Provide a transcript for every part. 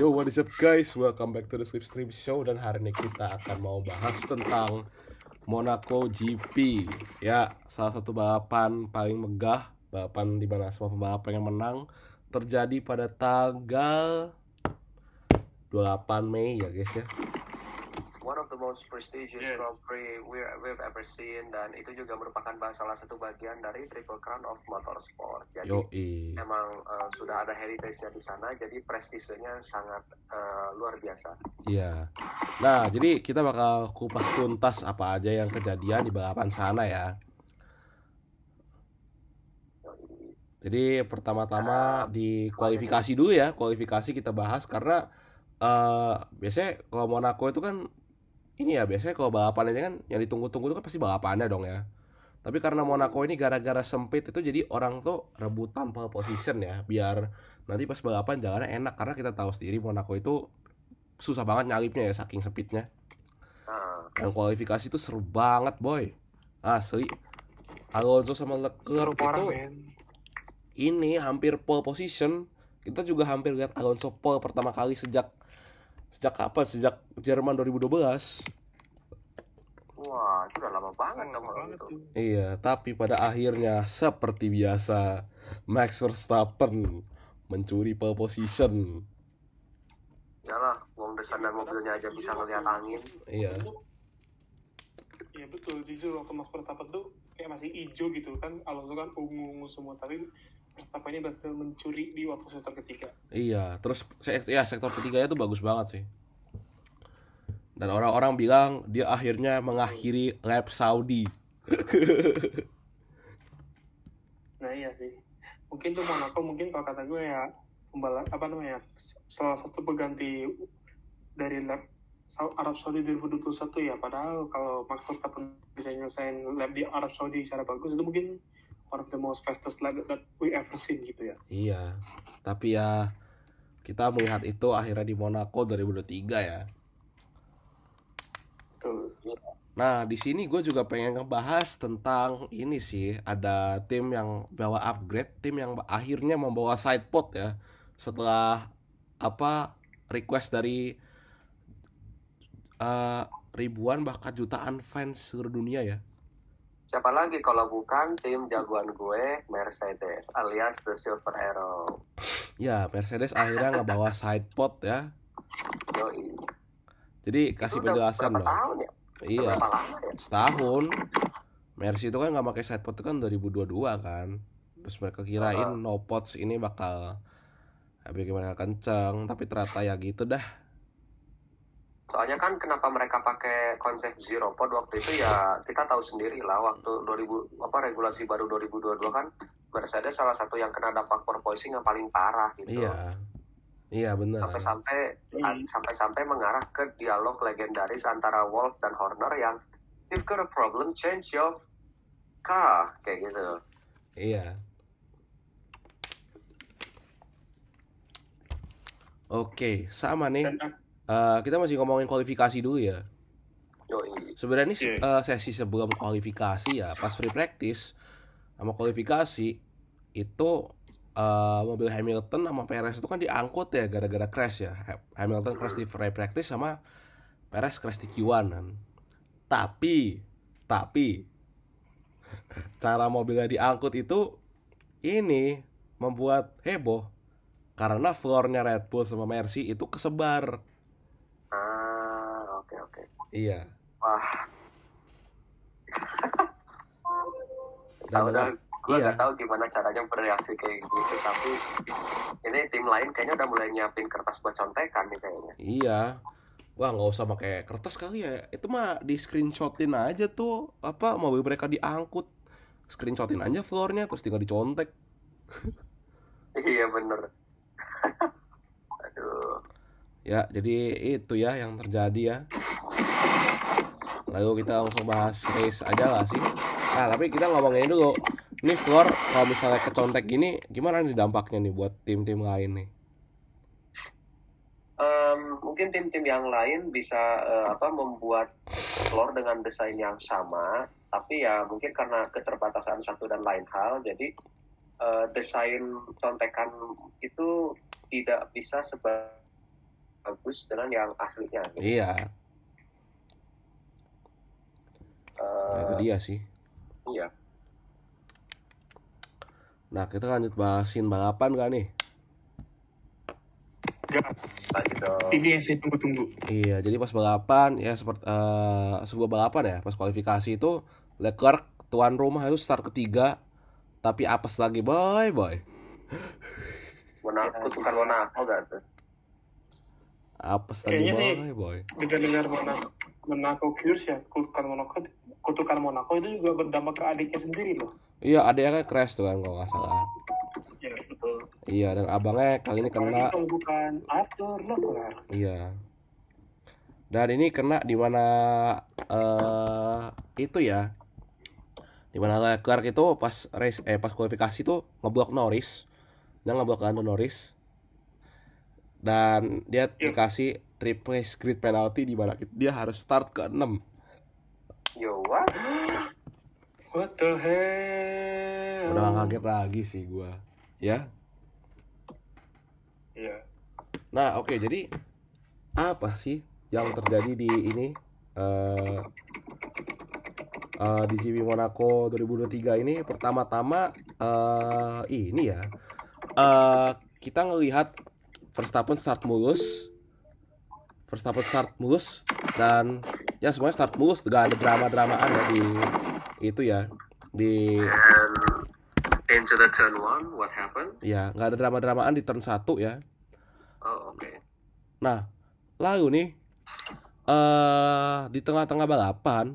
Yo, what is up guys? Welcome back to the Slipstream Show dan hari ini kita akan mau bahas tentang Monaco GP. Ya, salah satu balapan paling megah, balapan di mana semua pembalap pengen menang terjadi pada tanggal 28 Mei ya guys ya. Most prestigious Yes. Grand Prix we, we've ever seen dan itu juga merupakan salah satu bagian dari Triple Crown of Motorsport. Jadi Yoi. emang eh, sudah ada heritage-nya di sana, jadi prestisenya sangat eh, luar biasa. Iya. Nah, jadi kita bakal kupas tuntas apa aja yang kejadian di balapan sana ya. Jadi pertama-tama di kualifikasi dulu ya, kualifikasi kita bahas karena eh biasanya kalau Monaco itu kan ini ya biasanya kalau balapan aja kan yang ditunggu-tunggu itu kan pasti balapannya dong ya. Tapi karena Monaco ini gara-gara sempit itu jadi orang tuh rebutan pole position ya, biar nanti pas balapan jalannya enak karena kita tahu sendiri Monaco itu susah banget nyalipnya ya saking sempitnya. Dan kualifikasi itu seru banget boy, asli. Alonso sama Leclerc itu ini hampir pole position. Kita juga hampir lihat Alonso pole pertama kali sejak sejak kapan? Sejak Jerman 2012. Wah itu udah lama banget Lama dong kalau banget gitu. tuh. Iya, tapi pada akhirnya seperti biasa Max Verstappen mencuri pole position. Yalah, wong desain dan mobilnya aja bisa ngelihat angin. Iya. Iya betul, jujur waktu Max Verstappen tuh kayak masih hijau gitu kan, Alonso kan ungu-ungu semua, tapi Verstappen ini berhasil mencuri di waktu sektor ketiga. Iya, terus se- ya sektor ketiganya tuh bagus banget sih. Dan orang-orang bilang dia akhirnya mengakhiri lap Saudi. Nah iya sih, mungkin tuh Monaco mungkin kalau kata gue ya pembalap apa namanya salah satu pengganti dari Sau- Arab Saudi 2021 ya padahal kalau Max Verstappen bisa nyelesain lap di Arab Saudi secara bagus itu mungkin one of the most fastest lap that we ever seen gitu ya Iya. Tapi ya kita melihat itu akhirnya di Monaco 2023 ya. Nah, di sini gue juga pengen ngebahas tentang ini sih, ada tim yang bawa upgrade, tim yang akhirnya membawa sidepod ya, setelah apa request dari eh, ribuan bahkan jutaan fans seluruh dunia ya. Siapa lagi kalau bukan tim jagoan gue, Mercedes alias The Silver Arrow. Ya, Mercedes akhirnya ngebawa sidepod ya. Yoi. Jadi kasih Itu penjelasan dong. tahun ya? Iya, lama ya? setahun. Mercy itu kan nggak pakai sidepod itu kan 2022 kan. Terus mereka kirain Ah. no pods ini bakal bikin mereka kenceng, tapi ternyata ya gitu dah. Soalnya kan kenapa mereka pakai konsep zero pod waktu itu ya kita tahu sendiri lah waktu 2000 apa regulasi baru 2022 kan Mercedes salah satu yang kena dampak porpoising yang paling parah gitu. Iya. Iya benar. Sampai-sampai Hmm. sampai-sampai mengarah ke dialog legendaris antara Wolf dan Horner yang you've got a problem change your car kayak gitu. Iya. Oke, sama nih. Eh, kita masih ngomongin kualifikasi dulu ya. Sebenarnya ini Iya. eh, sesi sebelum kualifikasi ya, pas free practice sama kualifikasi itu eh, mobil Hamilton sama Perez itu kan diangkut ya gara-gara crash ya. Ha- Hamilton crash di free practice sama Perez crash di Q1 kan. Tapi tapi cara mobilnya diangkut itu ini membuat heboh karena floornya Red Bull sama Mercy itu kesebar. Ah, oke oke. Iya. Wah, Dan udah gue iya. nggak tahu gimana caranya bereaksi kayak gitu tapi ini tim lain kayaknya udah mulai nyiapin kertas buat contekan nih kayaknya. Iya. Wah nggak usah pakai kertas kali ya. Itu mah di screenshotin aja tuh apa mobil mereka diangkut. Screenshotin aja floornya terus tinggal dicontek. Iya bener. Aduh. Ya jadi itu ya yang terjadi ya. Lalu kita langsung bahas race aja lah sih. Nah tapi kita ngomongin dulu. Ini floor kalau misalnya kecontek gini gimana nih dampaknya nih buat tim-tim lain nih? Em, mungkin tim-tim yang lain bisa eh, apa membuat floor dengan desain yang sama, tapi ya mungkin karena keterbatasan satu dan lain hal, jadi eh, desain contekan itu tidak bisa sebaik bagus dengan yang aslinya gitu. Iya, nah, itu dia sih. iya. Nah, kita lanjut bahasin balapan gak nih? Ini yang saya tunggu-tunggu. Iya, jadi pas balapan ya seperti eh, sebuah balapan ya, pas kualifikasi itu Leclerc tuan rumah itu start ketiga, tapi apes lagi boy boy. Monaco, kutukan Monaco gak tuh? Apes lagi boy boy. Dengar-dengar Monaco, Monaco Cures ya, kutukan Monaco, kutukan Monaco itu juga berdampak ke adiknya sendiri loh. Iya, adanya kan crash tuh kan kalau nggak salah. Ya betul. Iya, dan abangnya kali ini kena bukan Arthur Leclerc. Iya. Dan ini kena di mana eh itu ya. Di mana Leclerc itu pas race eh pas kualifikasi tuh ngeblok Norris. Dia ngeblok Lando Norris. Dan dia Iya. dikasih trip race grid penalty di mana dia harus start ke 6. Yo, what? What the hell? Udah gak kaget lagi sih gua. Ya. Iya. Nah, oke, jadi apa sih yang terjadi di ini eh eh, di GP Monaco 2023 ini? Pertama-tama eh ini ya. eh kita ngelihat Verstappen start mulus. Verstappen start mulus. Dan ya semuanya start mulus. Gak ada drama-dramaan ya di itu ya. Di And into the turn one, what happened? ya nggak ada drama-dramaan di turn 1 ya. Oh, oke. Nah, lalu nih eh di tengah-tengah balapan.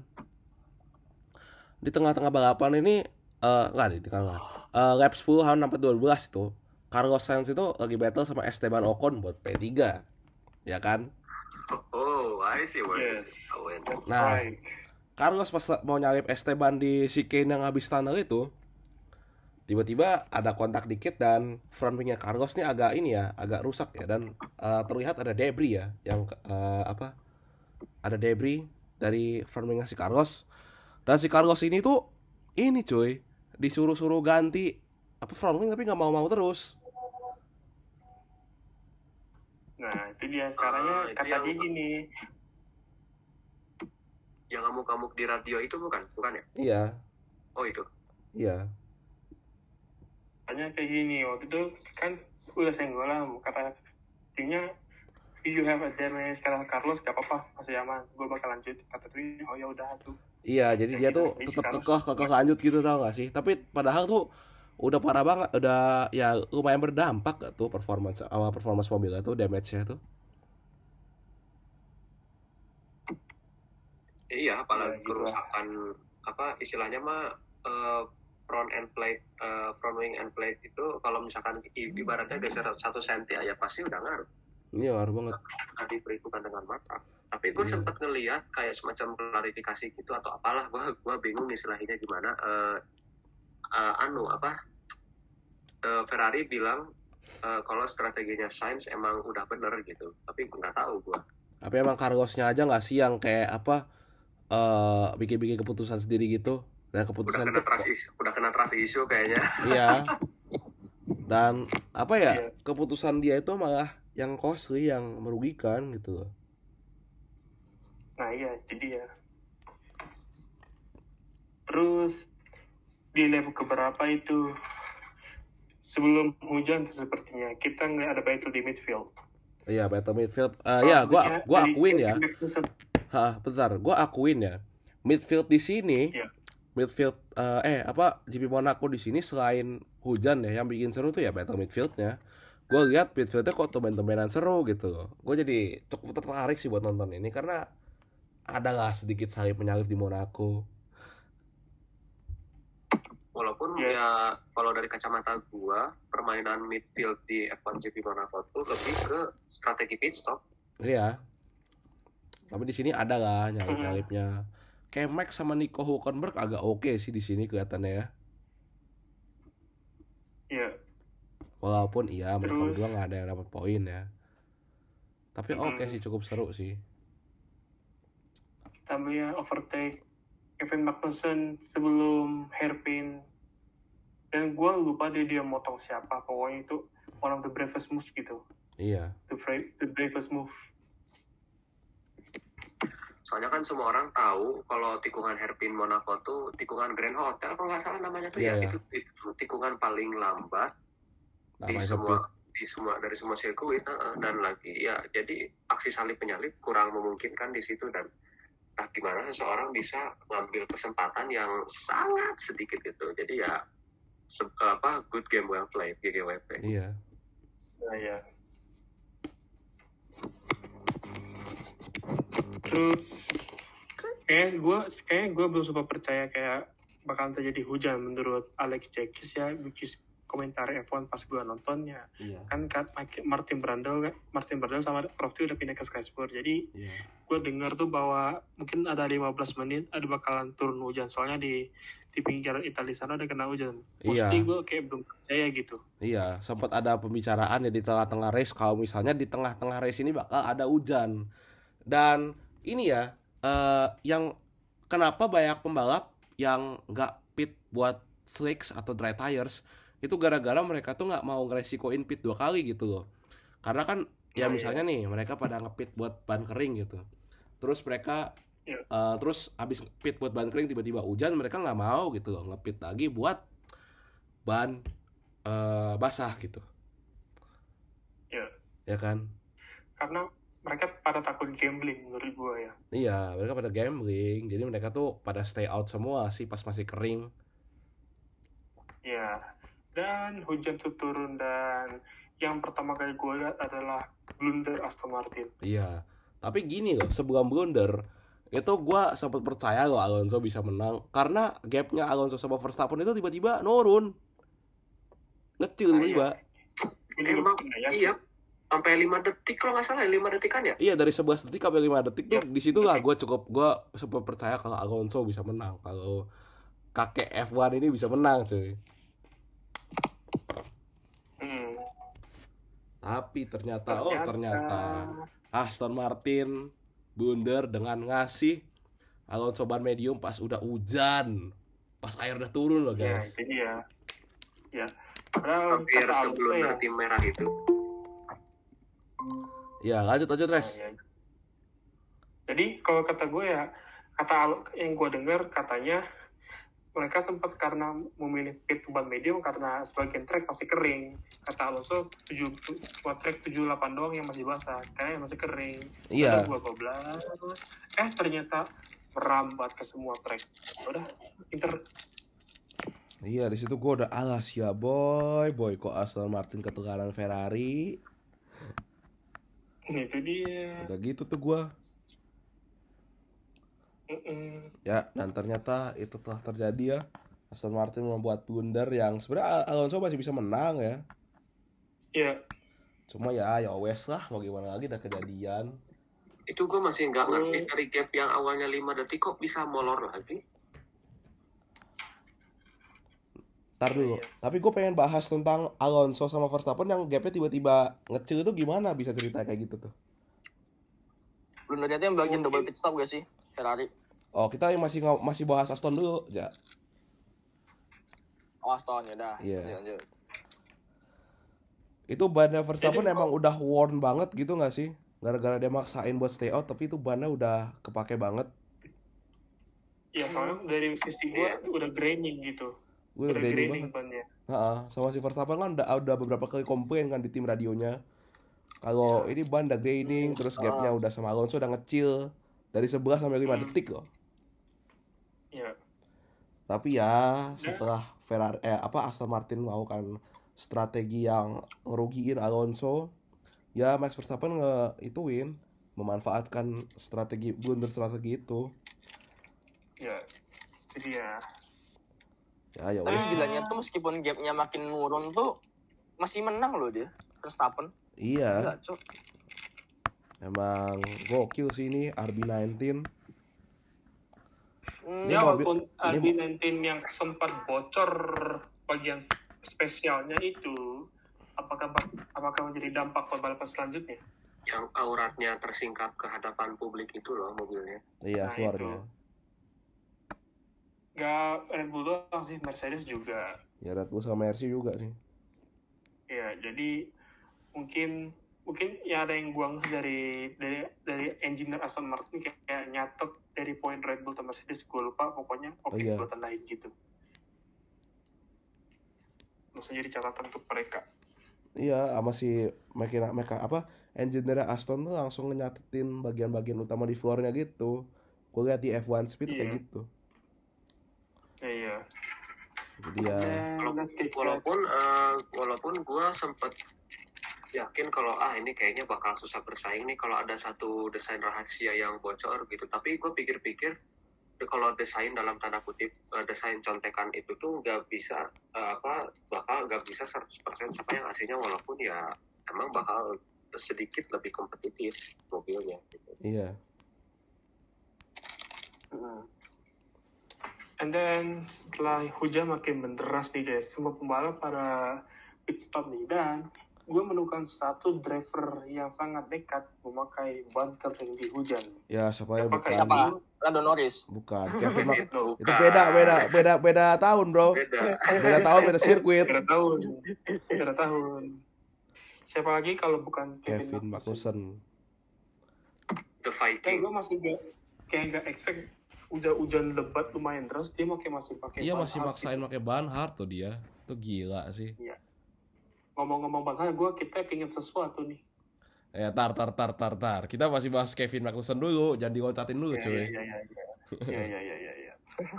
Di tengah-tengah balapan ini eh nggak di tengah eh lap 10 sampai 12 itu. Carlos Sainz itu lagi battle sama Esteban Ocon buat P3 ya kan Oh, I see where Yes. this is going. That's Nah. right. Carlos pas mau nyalip Esteban di chicane yang habis tunnel itu tiba-tiba ada kontak dikit dan front wingnya Carlos nih agak ini ya agak rusak ya dan eh, terlihat ada debris ya yang eh, apa ada debris dari front wingnya si Carlos dan si Carlos ini tuh ini cuy disuruh-suruh ganti apa front wing tapi nggak mau-mau terus Nah, itu dia. Caranya itu kata yang- dia gini. Yang ngamuk-ngamuk di radio itu bukan? Bukan ya? iya Oh, itu. iya Katanya kayak gini. Waktu itu kan udah senggol lah. Kata intinya if you have a damage karena Carlos gak apa-apa masih aman gue bakal lanjut kata tuh oh ya udah tuh Iya, jadi dia tuh tetap kekeh kekeh lanjut gitu tau gak sih? Tapi padahal tuh udah parah banget, udah ya lumayan berdampak tuh performance awal performance mobilnya tuh damage-nya tuh. Iya, apalagi Ya, gitu kerusakan apa istilahnya mah eh, front end plate, eh, front wing end plate itu kalau misalkan ibaratnya geser satu senti aja pasti udah ngaruh. Iya, ngaruh banget. Nggak diperhitungkan dengan matang. Tapi gue Iya. sempat ngeliat kayak semacam klarifikasi gitu atau apalah, gue gua bingung istilahnya gimana. Eh, eh, anu apa? Eh, Ferrari bilang eh, kalau strateginya Sainz emang udah bener gitu, tapi nggak tahu gue. Tapi emang Carlosnya aja nggak sih yang kayak apa eh bikin-bikin keputusan sendiri gitu. Dan Udah keputusan kena itu trust issue, udah kena trust issue kayaknya. iya. Dan apa ya? Iya. Keputusan dia itu malah yang costly, yang merugikan gitu loh. nah iya jadi ya terus di level keberapa itu sebelum hujan tuh sepertinya kita nggak ada battle di midfield Iya, battle midfield. Eh ya, gua gua akuin ya. Hah, bentar, gua akuin ya. Midfield di sini, Iya. midfield eh, eh apa GP Monaco di sini selain hujan ya yang bikin seru tuh ya battle midfieldnya. Gue lihat midfieldnya kok temen-temenan seru gitu loh. Gue jadi cukup tertarik sih buat nonton ini karena adalah sedikit salib menyalip di Monaco. Walaupun Yes. ya kalau dari kacamata gua permainan midfield di F1 GP Monaco tuh lebih ke strategi pit stop. Iya. Tapi di sini ada lah nyalip-nyalipnya. Kayak Max sama Nico Hulkenberg agak oke sih di sini kelihatannya ya. ya Walaupun iya mereka Terus? berdua nggak ada yang dapat poin ya. Tapi oke Mm. sih cukup seru sih. tambah ya overtake Kevin Magnussen sebelum hairpin dan gue lupa dia dia motong siapa pokoknya itu one of the bravest moves gitu Iya. the, bra- the bravest move Soalnya kan semua orang tahu kalau tikungan hairpin Monaco tuh tikungan Grand Hotel kalau nggak salah namanya tuh Iya, ya. Iya. itu, itu tikungan paling lambat di namanya semua di semua dari semua sirkuit dan lagi ya jadi aksi salib penyalip kurang memungkinkan di situ dan nah gimana seseorang bisa ngambil kesempatan yang sangat sedikit itu. Jadi ya se- apa good game well played GGWP iya. Nah, ya. Terus kayak gue kayak gue belum sempat percaya kayak bakalan terjadi hujan menurut Alex Jacks ya, which is komentar F1 pas gue nontonnya. Iya. Kan kan Martin Brundle Martin Brundle sama Crofty udah pindah ke Sky Sport jadi iya. gue dengar tuh bahwa mungkin ada 15 menit ada bakalan turun hujan. Soalnya di di pinggir Italia sana ada kena hujan. Iya. Mesti gue kayak belum percaya gitu. Iya, sempat ada pembicaraan ya di tengah-tengah race. Kalau misalnya di tengah-tengah race ini bakal ada hujan. Dan ini ya eh, yang kenapa banyak pembalap yang nggak pit buat slicks atau dry tires itu gara-gara mereka tuh nggak mau ngeresikoin pit dua kali gitu loh. Karena kan ya Oh, misalnya nih mereka pada ngepit buat ban kering gitu. Terus mereka Iya. eh, terus habis pit buat ban kering tiba-tiba hujan mereka nggak mau gitu loh ngepit lagi buat ban eh, basah gitu. Iya. Ya kan? karena mereka pada takut gambling menurut gue ya Iya, mereka pada gambling. Jadi mereka tuh pada stay out semua sih pas masih kering. ya dan hujan tuh turun dan yang pertama kali gue lihat adalah blunder Aston Martin Iya. Tapi gini loh, sebelum blunder itu gua sempat percaya loh Alonso bisa menang karena gapnya Alonso sama Verstappen itu tiba-tiba nurun. Ngecil Ah, tiba-tiba. ini Emang, gue ya iya sampai 5 detik kalau nggak salah 5 detikan ya Iya dari 11 detik sampai 5 detik tuh Iya. di situ lah gue cukup gue sempat percaya kalau Alonso bisa menang kalau kakek F1 ini bisa menang cuy. hmm. Tapi ternyata, oh ternyata Aston Martin blunder dengan ngasih Alonso ban medium pas udah hujan. Pas air udah turun loh ya guys. jadi ya ya padahal hampir sebelum ya, tim merah itu Ya lanjut lanjut res. Nah, ya. Jadi kalau kata gue ya, kata yang gue dengar katanya mereka sempat karena memilih pit ban medium karena sebagian trek masih kering. Kata Alonso tujuh cuma trek tujuh delapan doang yang masih basah, karena yang masih kering. Iya. Bla bla. Eh ternyata merambat ke semua trek. Udah, pinter. Iya di situ gue udah alas ya boy boy kok Aston Martin ketularan Ferrari. Itu dia. Udah gitu tuh gue. Mm-mm. Ya dan ternyata itu telah terjadi ya. Aston Martin membuat blunder yang sebenarnya Al- Alonso masih bisa menang ya. Iya, Cuma ya ya wes lah mau gimana lagi udah kejadian. itu gue masih nggak ngerti Hmm. dari gap yang awalnya 5 detik kok bisa molor lagi Ntar dulu. Tapi gue pengen bahas tentang Alonso sama Verstappen yang gapnya tiba-tiba ngecil itu gimana bisa cerita kayak gitu tuh. Blundernya tuh yang bagian double pit stop gak sih? Ferrari. Oh kita yang masih masih bahas Aston dulu, ja. Oh, Aston ya dah. Iya. Lanjut, lanjut. Itu bannya Verstappen Jadi, emang udah worn banget gitu nggak sih? Gara-gara dia maksain buat stay out, tapi itu bannya udah kepake banget. ya soalnya dari sisi gue Iya. udah graining gitu. Gue udah graining banget. Heeh, sama si Verstappen kan udah, udah beberapa kali komplain kan di tim radionya. Kalau ini ban udah graining, terus gapnya udah sama Alonso udah ngecil dari 11 sampai 5 Hmm. detik loh. Iya. Tapi ya setelah Ferrari eh apa Aston Martin melakukan strategi yang ngerugiin Alonso, ya Max Verstappen nge ituin memanfaatkan strategi blunder strategi itu. ya jadi ya Ya ya Tapi wes. gilanya tuh meskipun gapnya makin nurun tuh masih menang loh dia. Verstappen. Iya, Enggak, cok. emang gokil sih ini RB19. Hmm, Ini ya mobil- walaupun ini- RB19 yang sempat bocor bagian spesialnya itu apakah apakah menjadi dampak buat balapan selanjutnya yang auratnya tersingkap ke hadapan publik itu loh mobilnya Iya, Nah, floornya. Gak Red Bull doang sih Mercedes juga Ya Red Bull sama Mercy juga sih. ya jadi mungkin mungkin ya ada yang buang dari dari dari engineer Aston Martin kayak, kayak nyatet dari poin Red Bull atau Mercedes gue lupa pokoknya oke Oh, iya. gue tandain gitu langsung jadi catatan untuk mereka Iya, sama si mereka, mereka apa engineer Aston tuh langsung nyatetin bagian-bagian utama di floornya gitu. Gue lihat di F1 Speed kayak Iya. gitu. Iya Jadi ya, Ya, let's get back. walaupun eh, walaupun gue sempet yakin kalau ah ini kayaknya bakal susah bersaing nih kalau ada satu desain rahasia yang bocor gitu tapi gue pikir-pikir eh, kalau desain dalam tanda kutip eh, desain contekan itu tuh nggak bisa eh, apa bakal nggak bisa 100% sama yang aslinya walaupun ya emang bakal sedikit lebih kompetitif mobilnya gitu. iya. And then setelah hujan makin menderas nih guys, semua pembalap pada pit stop nih dan gue menemukan satu driver yang sangat nekat memakai ban kering di hujan. Ya, siapa ya Pakai bukan Siapa? Lando Norris. bukan Kevin Mac itu itu beda beda beda beda tahun, Bro. beda Beda tahun, beda sirkuit. Beda tahun, beda tahun. Siapa lagi kalau bukan Kevin, Kevin Magnussen. the Kayak fighting gue masih gak, kayak gak expect hujan-hujan lebat lumayan deras dia pakai masih pakai Iya masih maksain gitu. pakai ban hard tuh dia. Itu gila sih. Ngomong-ngomong ban hard, gue kita pengen sesuatu nih. Ya tar tar tar tar tar. Kita masih bahas Kevin Magnussen dulu, jangan diloncatin dulu, Iya, cuy. Iya, iya, iya. Iya, iya, iya, iya, iya.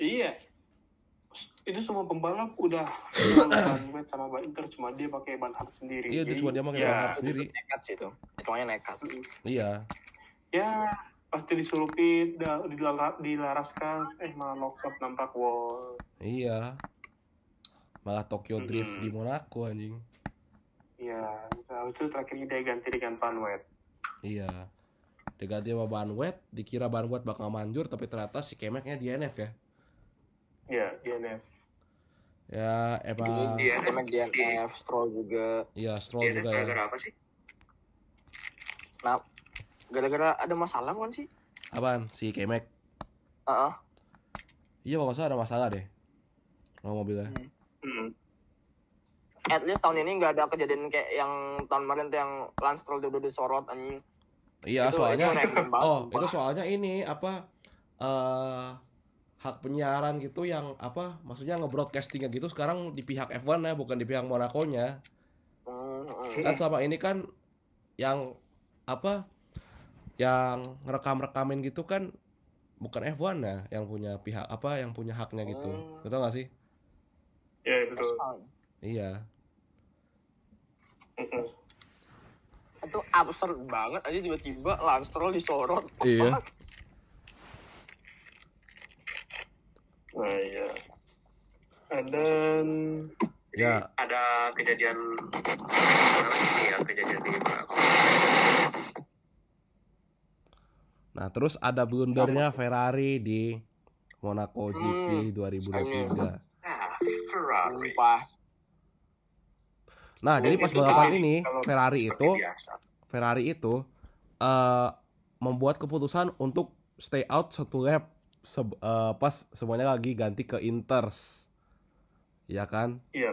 Iya. Itu semua pembalap udah sama ban inter cuma dia pakai ban hard sendiri. Iya, itu cuma dia pakai ya, ban hard sendiri. Nekat sih itu. Hitungannya nekat. Iya. Ya, pasti disulupin, dilara- dilaraskan, eh malah lockstop nampak wall. Iya. Malah Tokyo Drift Mm-mm. di Monaco anjing. Iya, nah, itu terakhirnya dia ganti dengan ban wet. Iya. Diganti sama ban wet, dikira ban wet bakal manjur, tapi ternyata si Kemeknya DNF ya. Iya, DNF. Ya, emang. Kemek DNF, Stroll juga. iya Stroll Dia juga ya. apa sih Nah, gara-gara ada masalah kan sih? Apaan? Si Kemek. Heeh. Iya, kalau nggak salah ada masalah deh. Kalau mobilnya. Hmm. At least tahun ini nggak ada kejadian kayak yang tahun kemarin tuh yang Lance Stroll udah disorot anjing. Iya, Itu- soalnya itu Oh, itu soalnya ini apa eh hak penyiaran gitu yang apa maksudnya nge-broadcastingnya gitu sekarang di pihak F1 ya bukan di pihak Monaco-nya. Hmm, hmm. Kan selama ini kan yang apa yang ngerekam-rekamin gitu kan bukan F1 ya yang punya pihak apa yang punya haknya gitu. Hmm. Betul gak sih? Ya, betul. Iya. Itu absurd banget aja tiba-tiba Lance Stroll disorot. Iya. Apa? Nah, iya. And then, Ya, ada kejadian ini ya kejadian di nah terus ada blundernya Ferrari di Monaco GP Hmm, 2023. ah Ferrari. Nah, jadi pas balapan ini Ferrari itu Ferrari itu eh membuat keputusan untuk stay out satu lap se- eh, pas semuanya lagi ganti ke Inters. Ya kan? iya.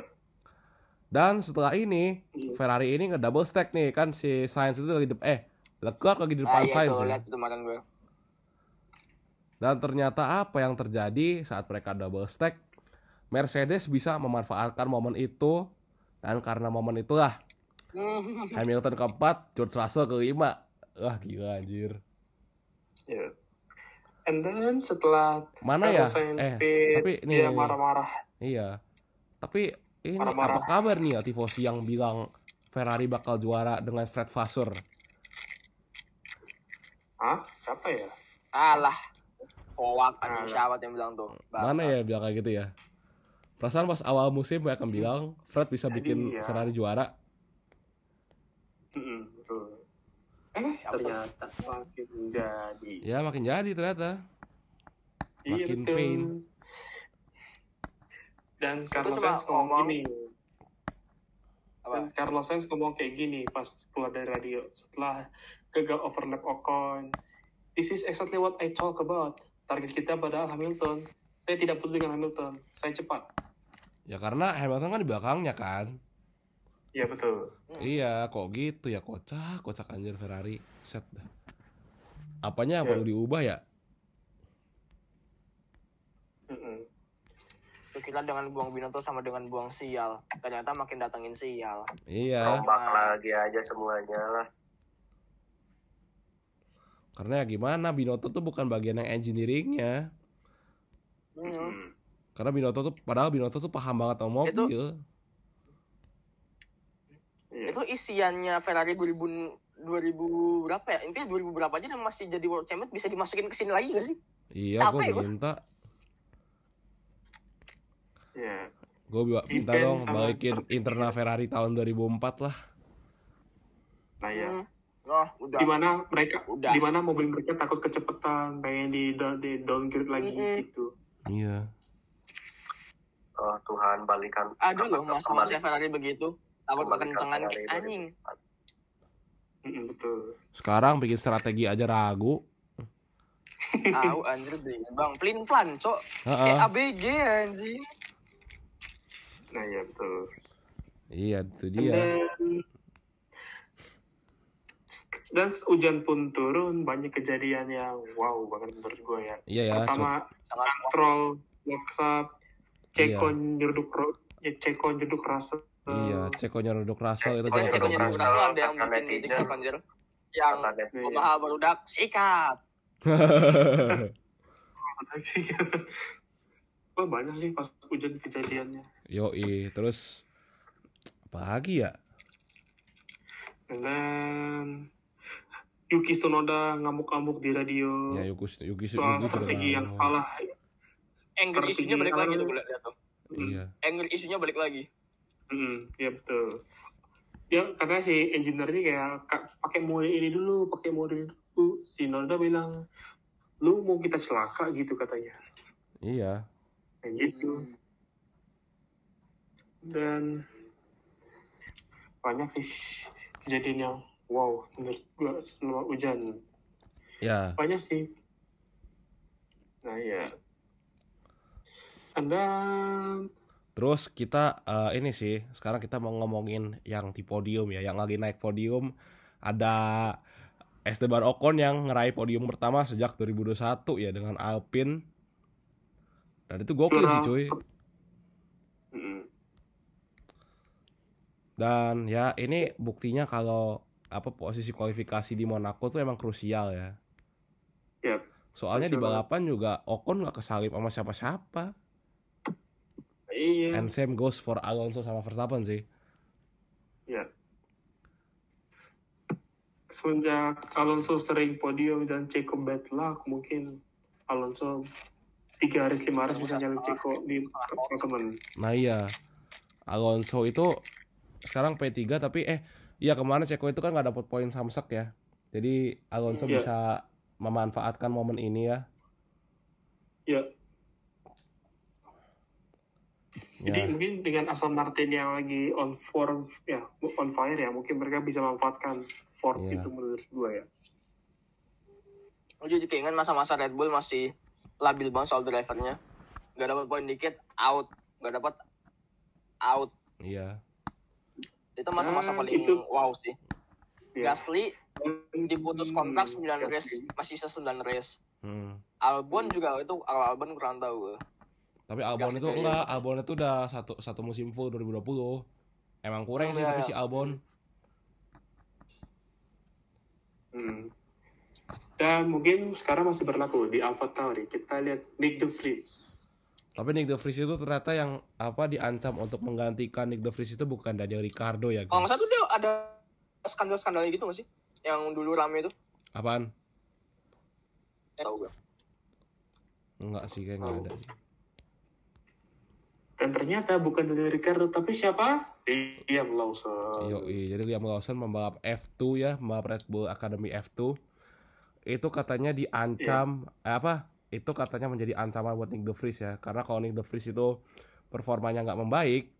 Dan setelah ini Iya. Ferrari ini nge-double stack nih kan si Sainz itu lagi de- eh Leclerc lagi di Ah, depan iya Sainz tuh, ya. lihat gue. Dan ternyata apa yang terjadi saat mereka double stack? Mercedes bisa memanfaatkan momen itu dan karena momen itulah. Hamilton keempat, George Russell kelima. Wah gila anjir. Iya. And then setelah Mana ya? Eh, tapi nih, dia marah-marah. Iya. Tapi ini Marah-marah. apa kabar nih ya tifosi yang bilang Ferrari bakal juara dengan Fred Vasseur? Hah? Siapa ya? Alah. Hoak anjing siapa yang bilang tuh? Mana ya bilang kayak gitu ya? Perasaan pas awal musim banyak yang bilang Fred bisa bikin Iya. Ferrari juara. Mm-mm, betul. Eh, ternyata makin jadi. Ya makin jadi ternyata. Iya, makin betul. pain. Dan Carlos Sainz ngomong ngomong- gini. Apa? Dan Carlos Sainz ngomong kayak gini pas keluar dari radio setelah gagal overlap Ocon. This is exactly what I talk about. Target kita padahal Hamilton. Saya tidak peduli dengan Hamilton. Saya cepat. Ya karena Hamilton kan di belakangnya kan. Iya betul. Iya, kok gitu ya kocak, kocak anjir Ferrari. Set dah. Apanya yang Ya. perlu diubah ya? Mm-mm. Kira dengan buang Binoto sama dengan buang sial. Ternyata makin datengin sial. Iya, Rombak lagi aja semuanya lah. Karena ya gimana Binoto tuh bukan bagian yang engineeringnya. Hmm. Mm. Karena Binoto tuh padahal Binoto tuh paham banget sama mobil. Iya. Itu isiannya Ferrari 2000 2000 berapa ya? Intinya 2000 berapa aja dan masih jadi world champion bisa dimasukin ke sini lagi gak sih? Iya, gue minta, Iya. gue minta dong balikin internal Ferrari tahun 2004 lah. Nah ya. Hmm. Oh, udah. Di mana mereka, Udah. di mana mobil mereka takut kecepatan, pengen di, di downgrade lagi Mm-mm. gitu. Iya. Oh Tuhan balikan. Ada loh masa-masa Ferrari begitu. Takut kekencangan kayak anjing. 2004. Mm-mm, betul. Sekarang bikin strategi aja ragu. Tahu anjir deh. Bang, pelin plan, cok. Heeh. Kayak ABG anjing. Nah ya betul. Iya, itu dia. Dan hujan pun turun, banyak kejadian yang wow banget menurut gue ya. Iya ya. Pertama, troll, WhatsApp, Ceko Iya. nyeruduk ya, Ceko nyeruduk rasa. Iya, Cekonya Rudok Russell itu jangan Ceko. Russell. Russell ada yang bikin di anjir. Yang. Omaha barudak sikat. Wah banyak sih pas hujan kejadiannya. Yoi, terus apa lagi ya? Dan then, Yuki Tsunoda ngamuk-ngamuk di radio Ya Yuki Yuki soal Yuki juga strategi yang salah. Anger Strategi isunya balik lagi yang- tuh gue liat tuh. Iya. Anger isunya balik lagi. Hmm, ya betul. Ya karena si engineer-nya kayak "Kak, pakai mode ini dulu, pakai mode ini dulu. Si Noda bilang, lu mau kita celaka gitu katanya. Iya. Kayak gitu. Dan banyak sih kejadian yang wow menurut gua selama hujan. Ya, Banyak sih. Nah ya. Anda terus kita eh, ini sih, sekarang kita mau ngomongin yang di podium ya, yang lagi naik podium ada Esteban Ocon yang ngeraih podium pertama sejak 2021 ya dengan Alpine. Dan itu gokil sih cuy. Mm, Dan ya ini buktinya kalau apa posisi kualifikasi di Monaco tuh emang krusial ya. Yap. Soalnya di banget. balapan juga Ocon nggak kesalip sama siapa-siapa. Iya. And same goes for Alonso sama Verstappen sih. Ya. Semenjak Alonso sering podium dan Ceko bad luck, mungkin Alonso tiga hari lima hari bisa nyalip Ceko di teman. Nah iya, Alonso itu sekarang P3 tapi eh iya kemarin Ceko itu kan nggak dapet poin samsek ya. Jadi Alonso Iya. bisa memanfaatkan momen ini ya. Ya. Jadi Ya, mungkin dengan Aston Martin yang lagi on form ya on fire ya mungkin mereka bisa memanfaatkan form Iya. itu menurut gue ya. Lu jadi keinget masa-masa Red Bull masih labil banget soal drivernya. Gak dapat poin dikit, out. Gak dapat out. iya. Itu masa-masa Hmm, paling itu- wow sih. Ya. Gasly diputus kontrak 9 Hmm, race, masih sisa 9 race. Hmm. Albon juga itu kalau Albon kurang tahu gue. Tapi Albon Gasly itu enggak, Albon itu udah satu satu musim full 2020. Emang kurang sih Iya, tapi si Albon. Hmm. Dan mungkin sekarang masih berlaku di Alpha Tauri. Kita lihat Nick De Vries. Tapi Nick De Vries itu ternyata yang apa diancam untuk menggantikan Nick De Vries itu bukan Daniel Ricardo ya Kalau nggak salah guys. tuh dia ada skandal-skandal gitu nggak sih? Yang dulu rame itu? Apaan? Eh, tahu gue. Enggak sih kayak nggak Oh. ada. Dan ternyata bukan dari Ricardo, tapi siapa? Liam Lawson. Yo, jadi Liam Lawson membalap F2 ya, membalap Red Bull Academy F2. Itu katanya diancam eh, apa? Itu katanya menjadi ancaman buat Nick De Vries ya. Karena kalau Nick De Vries itu performanya nggak membaik,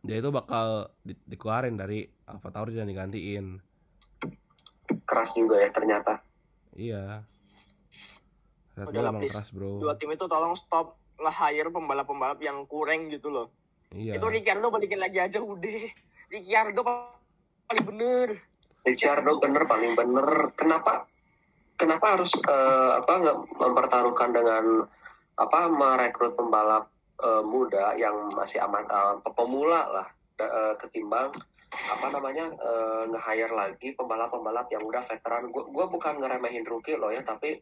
dia itu bakal di- dikeluarin dari Alfa Tauri dan digantiin. Keras juga ya ternyata. Iya. Red Bull Udahlah, emang please. keras bro. Dua tim itu tolong stop nge-hire pembalap-pembalap yang kurang gitu loh. Iya. Itu Ricardo balikin lagi aja udah. Ricciardo paling bener. Ricciardo bener paling bener. Kenapa? Kenapa harus eh, apa nggak mempertaruhkan dengan apa merekrut pembalap eh, muda yang masih amat eh, pemula lah eh, ketimbang apa namanya eh, nge-hire lagi pembalap-pembalap yang udah veteran. Gue gua bukan ngeremehin rookie loh ya, tapi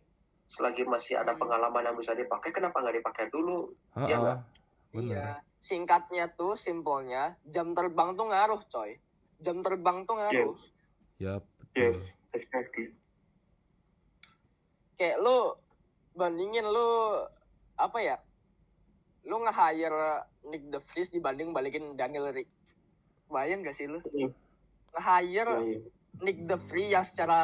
selagi masih ada Hmm. pengalaman yang bisa dipakai, kenapa nggak dipakai dulu? Iya Ha-ha. nggak? Bener. Iya. Singkatnya tuh, simpelnya, jam terbang tuh ngaruh, coy. Jam terbang tuh ngaruh. Yes. Yap, Yes, betul. exactly. Kayak lu bandingin lu apa ya? Lu nge-hire Nick De Vries dibanding balikin Daniel Rick. Bayang gak sih lu? Iya. Nge-hire Nah, iya. Nick De Vries yang secara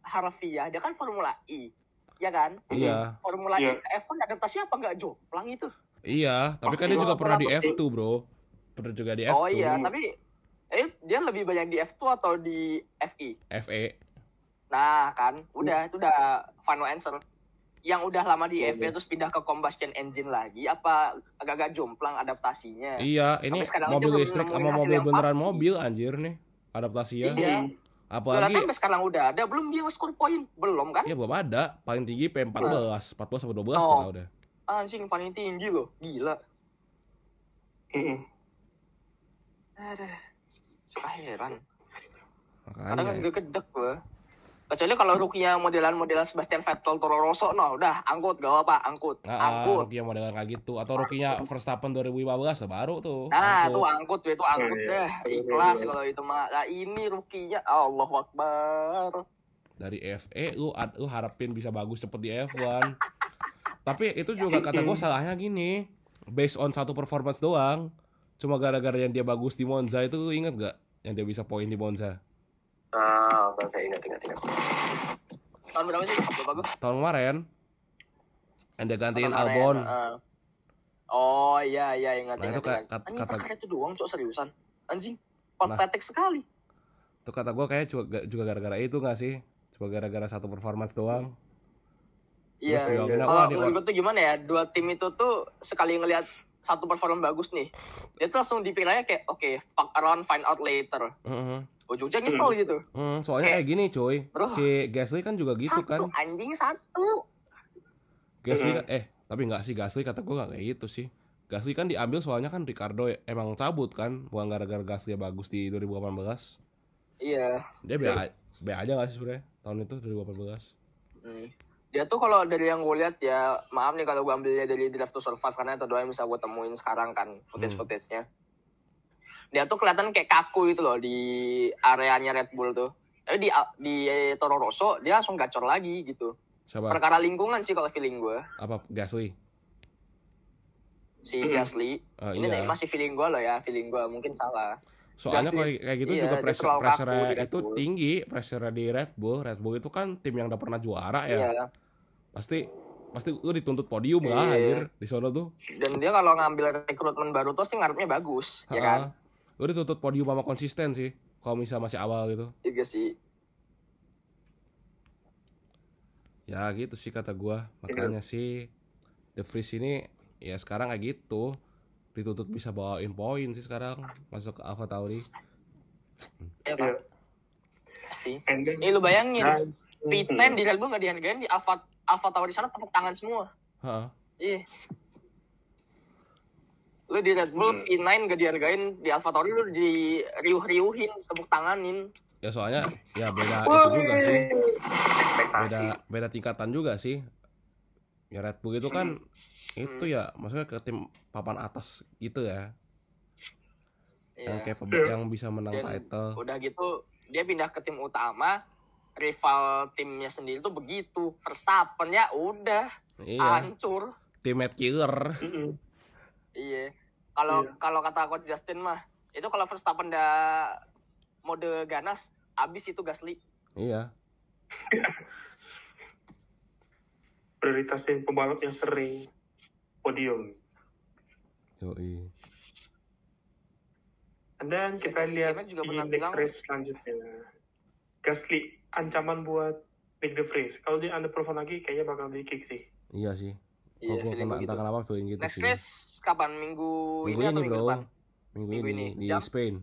harfiah dia kan Formula E. Ya kan? Iya, Formula E Iya. ke F1 adaptasi apa nggak jomplang itu? iya. Tapi kan dia juga pernah di pernah- F2 bro. Pernah juga di F2. Oh iya, tapi eh dia lebih banyak di F2 atau di FI? FE. Nah kan, udah itu udah final answer. Yang udah lama di Iya, FE terus pindah ke combustion engine lagi, apa agak-agak jomplang adaptasinya? Iya, ini sekarang mobil listrik sama mobil beneran pasti. mobil anjir nih. Adaptasinya. Iya. Hmm. Apalagi sampai sekarang udah ada, belum dia nge-score poin, belum kan? ya belum ada, paling tinggi P14, 14 sampai 12 Oh. kalau udah. Anjing paling tinggi loh, gila. Mm-mm. Aduh, suka heran. Kadang Makanya. kan gedek gue. Kecuali kalau rukinya modelan-modelan Sebastian Vettel, Toro Rosso, no, udah angkut, gak apa, angkut, Ah, angkut. Rookie yang modelan kayak gitu atau rookie-nya Verstappen 2015 ya baru tuh. Nah, Angkut. tuh angkut, itu angkut Iya, deh. iya. Ikhlas Iya. kalau itu mah. Nah, ini rukinya, Allah Akbar. dari FE lu, lu harapin bisa bagus cepet di F1. Tapi itu juga kata gue salahnya gini, based on satu performance doang. Cuma gara-gara yang dia bagus di Monza itu lu inget gak? Yang dia bisa poin di Monza. Ah, oke, oke, ingat, ingat, ingat. Tahun berapa sih? Lupa gue. Tahun kemarin. Yang dia gantiin Tahun kemarin, Albon. heeh. Oh iya iya ingat Nah, ingat. itu ingat. kat- Anjing kata- perkara itu doang cok seriusan. Anjing Nah. patetik sekali. Itu kata gue kayak juga, juga gara-gara itu gak sih? Cuma gara-gara satu performance doang. Iya. Terus juga, Kalau menurut gue tuh gimana ya? Dua tim itu tuh sekali ngelihat satu performa bagus nih, dia tuh langsung dipikirnya kayak oke fuck around find out later. Mhm. Ujungnya nyesel gitu. Hmm, soalnya kayak gini cuy. Bro. Si Gasly kan juga gitu satu kan. anjing satu. Gasly kan, eh tapi nggak sih Gasly kata gue nggak kayak gitu sih. Gasly kan diambil soalnya kan Ricardo emang cabut kan, bukan gara-gara Gasly bagus di 2018. Iya. Dia be, be aja gak sih sebenarnya tahun itu 2018. Hmm. Dia tuh kalau dari yang gue lihat ya, maaf nih kalau gue ambilnya dari Drive to Survive karena itu doang yang bisa gue temuin sekarang kan footage-footage-nya. Dia tuh kelihatan kayak kaku gitu loh di areanya Red Bull tuh. Tapi di di Toro Rosso dia langsung gacor lagi gitu. Siapa? Perkara lingkungan sih kalau feeling gue. Apa Gasly? Si Hmm. Gasly. Ah, Ini iya. masih feeling gue loh ya, feeling gue mungkin salah. Soalnya Gasly- kayak gitu iya, juga pressure pressure itu tinggi, pressure di Red Bull. Red Bull itu kan tim yang udah pernah juara ya. Iya. Pasti pasti lu dituntut podium lah Iya. anjir di sono tuh. Dan dia kalau ngambil rekrutmen baru tuh sih ngarepnya bagus, ya kan? Ha-ha. Lu dituntut podium sama konsisten sih. Kalau misalnya masih awal gitu. Iya sih. Ya gitu sih kata gua. Makanya sih The Freeze ini ya sekarang kayak gitu. Dituntut bisa bawain poin sih sekarang masuk ke Alpha Tauri. Ya, Iya. Pak. Pasti. And then- Eh, lu bayangin, Nah, P10 di Red Bull nggak dihargain di Alpha Alpha Tauri sana tepuk tangan semua. Heeh. Iya. Lu di Red Bull P9 gak dihargain di Alpha Tauri lu di riuh-riuhin, tepuk tanganin. Ya soalnya ya beda itu juga sih. Ekspektasi. Beda beda tingkatan juga sih. Ya Red Bull itu kan itu Hmm. ya maksudnya ke tim papan atas gitu ya. Yang Iya. yang bisa menang Dan title. Udah gitu dia pindah ke tim utama, rival timnya sendiri tuh begitu. Verstappen ya udah Iya, hancur. teammate killer. Iya. Kalau Iya. kalau kata coach Justin mah, itu kalau Verstappen dah mode ganas, abis itu Gasly. Iya. prioritasin pembalap yang sering podium. Yoi. And then Ya, kita Gasly lihat juga di next bilang- race selanjutnya. Gasly ancaman buat Nick De Vries. Kalau dia underperform lagi, kayaknya bakal di kick sih. Iya sih. Iya, kena begitu. entah kenapa feeling gitu Next sih. race kapan? Minggu, Minggu ini atau ini, minggu bro. depan? Minggu, Minggu ini, ini. di Jam? Spain.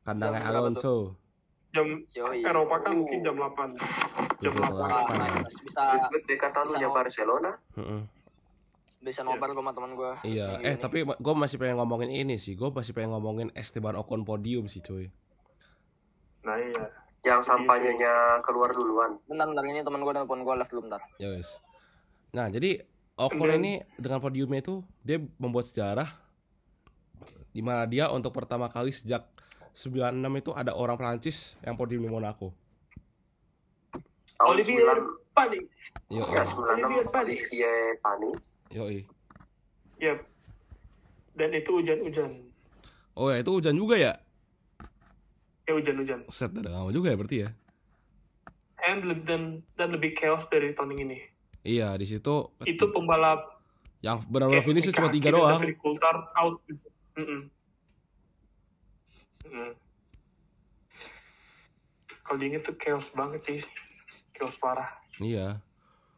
kandangnya Jam Alonso. Jam Yoi. Eropa kan mungkin jam 8. Jam Tujuh atau 8. Wah, delapan. nice. bisa Catalunya bisa- Barcelona. Mm-mm. bisa nobar sama teman gue. Iya, eh tapi gue masih pengen ngomongin ini sih. Gue masih pengen ngomongin Esteban Ocon podium sih, cuy. Nah iya. Yang sampanyanya keluar duluan. bentar bentar ini teman gue nelfon gue live dulu bentar. Ya wes. Nah, jadi Ocon Dan- ini dengan podiumnya itu dia membuat sejarah di mana dia untuk pertama kali sejak 96 itu ada orang Prancis yang podium di Monaco. Olivier 9, Panik. Yo, ya, Olivier 96 Panis. Olivier Panis. yoi. Yep. Dan itu hujan-hujan. Oh ya, itu hujan juga ya? Ya hujan-hujan. Set ada lama juga ya berarti ya? And dan dan lebih chaos dari tahun ini. Iya, di situ Itu pembalap yang benar-benar finish cuma tiga doang. dari Coulthard out. Mm-mm. Mm. Kalau diinget tuh chaos banget sih. Chaos parah. Iya.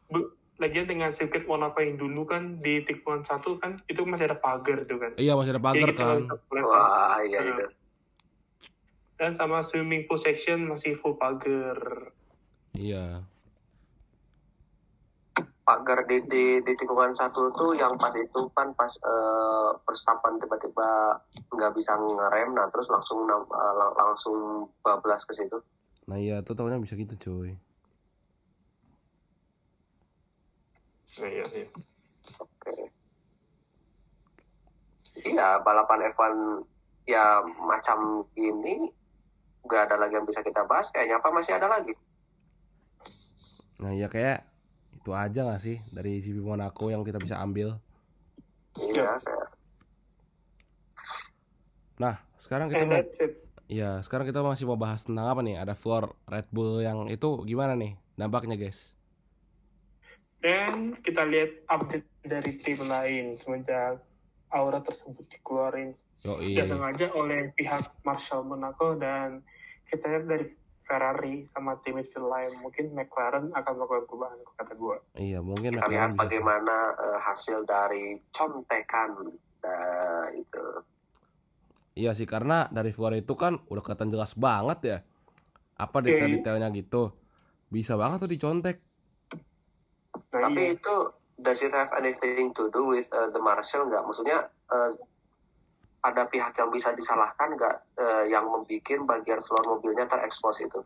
Bu- Lagian dengan sirkuit Monaco yang dulu kan di tikungan satu kan itu masih ada pagar tuh kan. Iya, masih ada pagar kan. Wah, iya Hmm. itu. Dan sama swimming pool section masih full pagar. Iya. Pagar di, di, di tikungan satu tuh yang pas itu kan pas eh, Verstappen tiba-tiba nggak bisa ngerem, nah terus langsung lang- langsung bablas ke situ. Nah, iya, tuh tahunnya bisa gitu, cuy. Nah, iya, iya. Oke. Iya, balapan F1 ya macam ini nggak ada lagi yang bisa kita bahas. Kayaknya apa masih ada lagi? Nah, iya kayak itu aja gak sih dari GP Monaco yang kita bisa ambil. Iya, kayak Nah, sekarang kita mau. Iya, sekarang kita masih mau bahas tentang apa nih? Ada floor Red Bull yang itu gimana nih dampaknya, guys? Dan kita lihat update dari tim lain semenjak aura tersebut dikeluarin Yo, tidak iya. sengaja oleh pihak Marshall Monaco dan kita lihat dari Ferrari sama tim mesin lain mungkin McLaren akan melakukan perubahan kata gue. Iya, mungkin kita lihat bagaimana eh, hasil dari contekan nah, itu. Iya sih, karena dari luar itu kan udah kelihatan jelas banget ya. Apa detail-detailnya gitu. Bisa banget tuh dicontek. Nah, Tapi iya. itu does it have anything to do with uh, the Marshall nggak? Maksudnya uh, ada pihak yang bisa disalahkan nggak uh, yang membuat bagian floor mobilnya terekspos itu?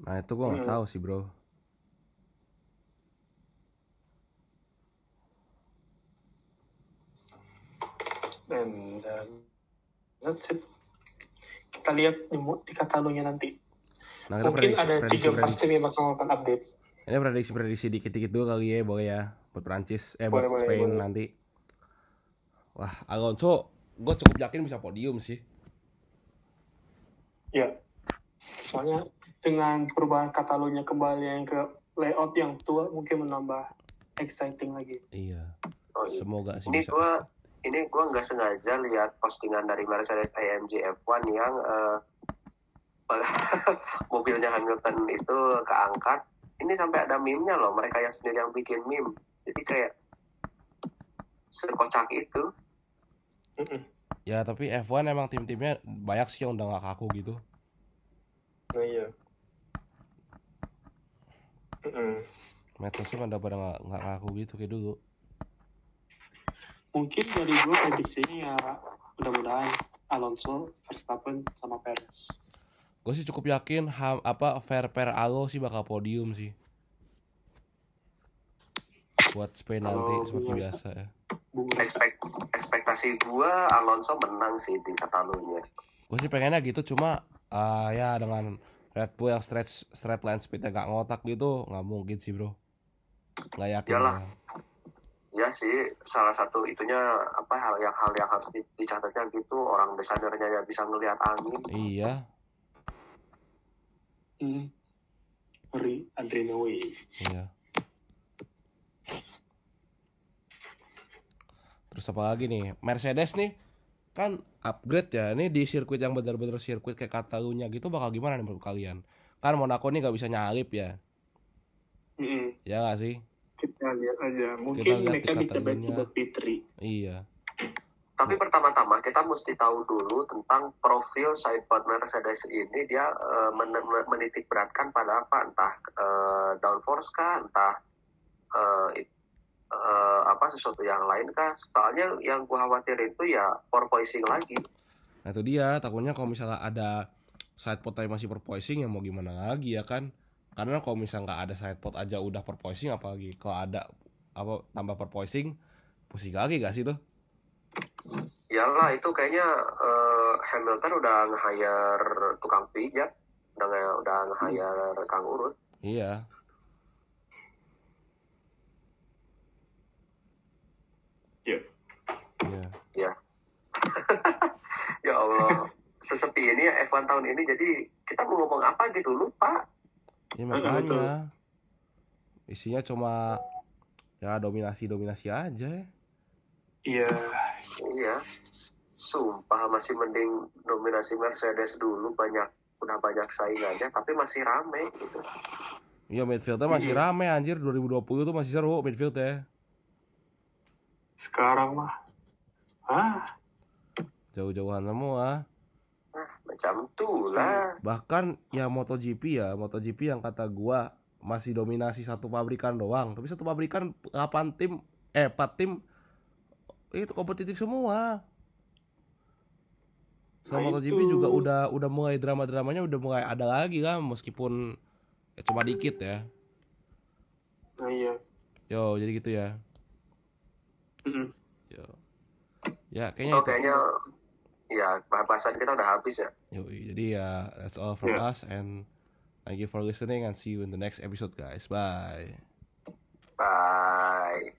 Nah, itu gua nggak Hmm. tahu sih, Bro. dan, dan that's it. Kita lihat di, di Catalunya nanti. Nah, Mungkin prediksi, ada prediksi, tiga prediksi. yang bakal melakukan update. Ini prediksi-prediksi dikit-dikit dulu kali ya, boleh ya. Buat Prancis, eh buat Boleh, boleh, Spain boleh. nanti. Wah, Alonso, gue cukup yakin bisa podium sih. Ya. Soalnya dengan perubahan Catalunya kembali yang ke layout yang tua mungkin menambah exciting lagi. Iya, Oh, iya. semoga sih Ini bisa. gua ini gua nggak sengaja lihat postingan dari Mercedes AMG F1 yang uh, mobilnya Hamilton itu keangkat. Ini sampai ada meme-nya loh, mereka yang sendiri yang bikin meme. Jadi kayak sekocak itu. Mm-mm. Ya, tapi F1 emang tim-timnya banyak sih yang udah gak kaku gitu. Nah iya. Mm-mm. Medsosnya udah pada gak, nggak kaku gitu kayak dulu. Mungkin dari gue prediksinya ya mudah-mudahan Alonso, Verstappen, sama Perez. Gue sih cukup yakin ham, apa fair pair Alo sih bakal podium sih. Buat Spain nanti seperti biasa ya. Ekspek, ekspektasi gua Alonso menang sih di Catalunya. Gue sih pengennya gitu cuma ah, ya dengan Red Bull yang straight straight line speednya gak ngotak gitu nggak mungkin sih bro. Nggak yakin. Iyalah. gua. Ya sih, salah satu itunya apa hal yang hal yang harus di- dicatatnya gitu orang desainernya ya bisa ngelihat angin. Iya, Hmm. Adrian Newey. iya. Terus apa lagi nih? Mercedes nih kan upgrade ya. Ini di sirkuit yang benar-benar sirkuit kayak Catalunya gitu bakal gimana nih menurut kalian? Kan Monaco nih nggak bisa nyalip ya. Mm-mm. Ya nggak sih? Kita lihat aja. Mungkin Kita lihat mereka bisa buat P3. Iya. Tapi pertama-tama kita mesti tahu dulu tentang profil sidepod Mercedes ini dia eh, men- men- menitik beratkan pada apa entah eh, downforce kah, entah eh, eh, apa sesuatu yang lain kah. Soalnya yang gua khawatir itu ya porpoising lagi. Nah itu dia, takutnya kalau misalnya ada side pot yang masih porpoising ya mau gimana lagi ya kan? Karena kalau misalnya nggak ada side pot aja udah porpoising apalagi kalau ada apa tambah porpoising pusing lagi gak sih tuh? Iyalah itu kayaknya eh, Hamilton udah nge-hire tukang pijat, udah udah nge-hire kang urut. Iya. Iya. Ya Allah, sesepi ini ya F1 tahun ini jadi kita mau ngomong apa gitu lupa. Ya betul. makanya isinya cuma ya dominasi-dominasi aja ya. Iya. Iya. Sumpah masih mending dominasi Mercedes dulu banyak udah banyak saingannya tapi masih rame gitu. Iya midfieldnya masih rame anjir 2020 tuh masih seru midfield ya. Sekarang mah. Ah, Jauh-jauhan semua. Macam tuh lah. Bahkan ya MotoGP ya, MotoGP yang kata gua masih dominasi satu pabrikan doang. Tapi satu pabrikan 8 tim eh 4 tim itu kompetitif semua. Sama Nah, MotoGP itu. juga udah udah mulai drama-dramanya udah mulai ada lagi kan meskipun ya cuma dikit ya. nah iya. Yo, jadi gitu ya. Mm-mm. Yo. Ya, kayaknya So itu. kayaknya ya bahasan kita udah habis ya. Yoi, jadi ya that's all from Yeah. us and thank you for listening and see you in the next episode guys. Bye. Bye.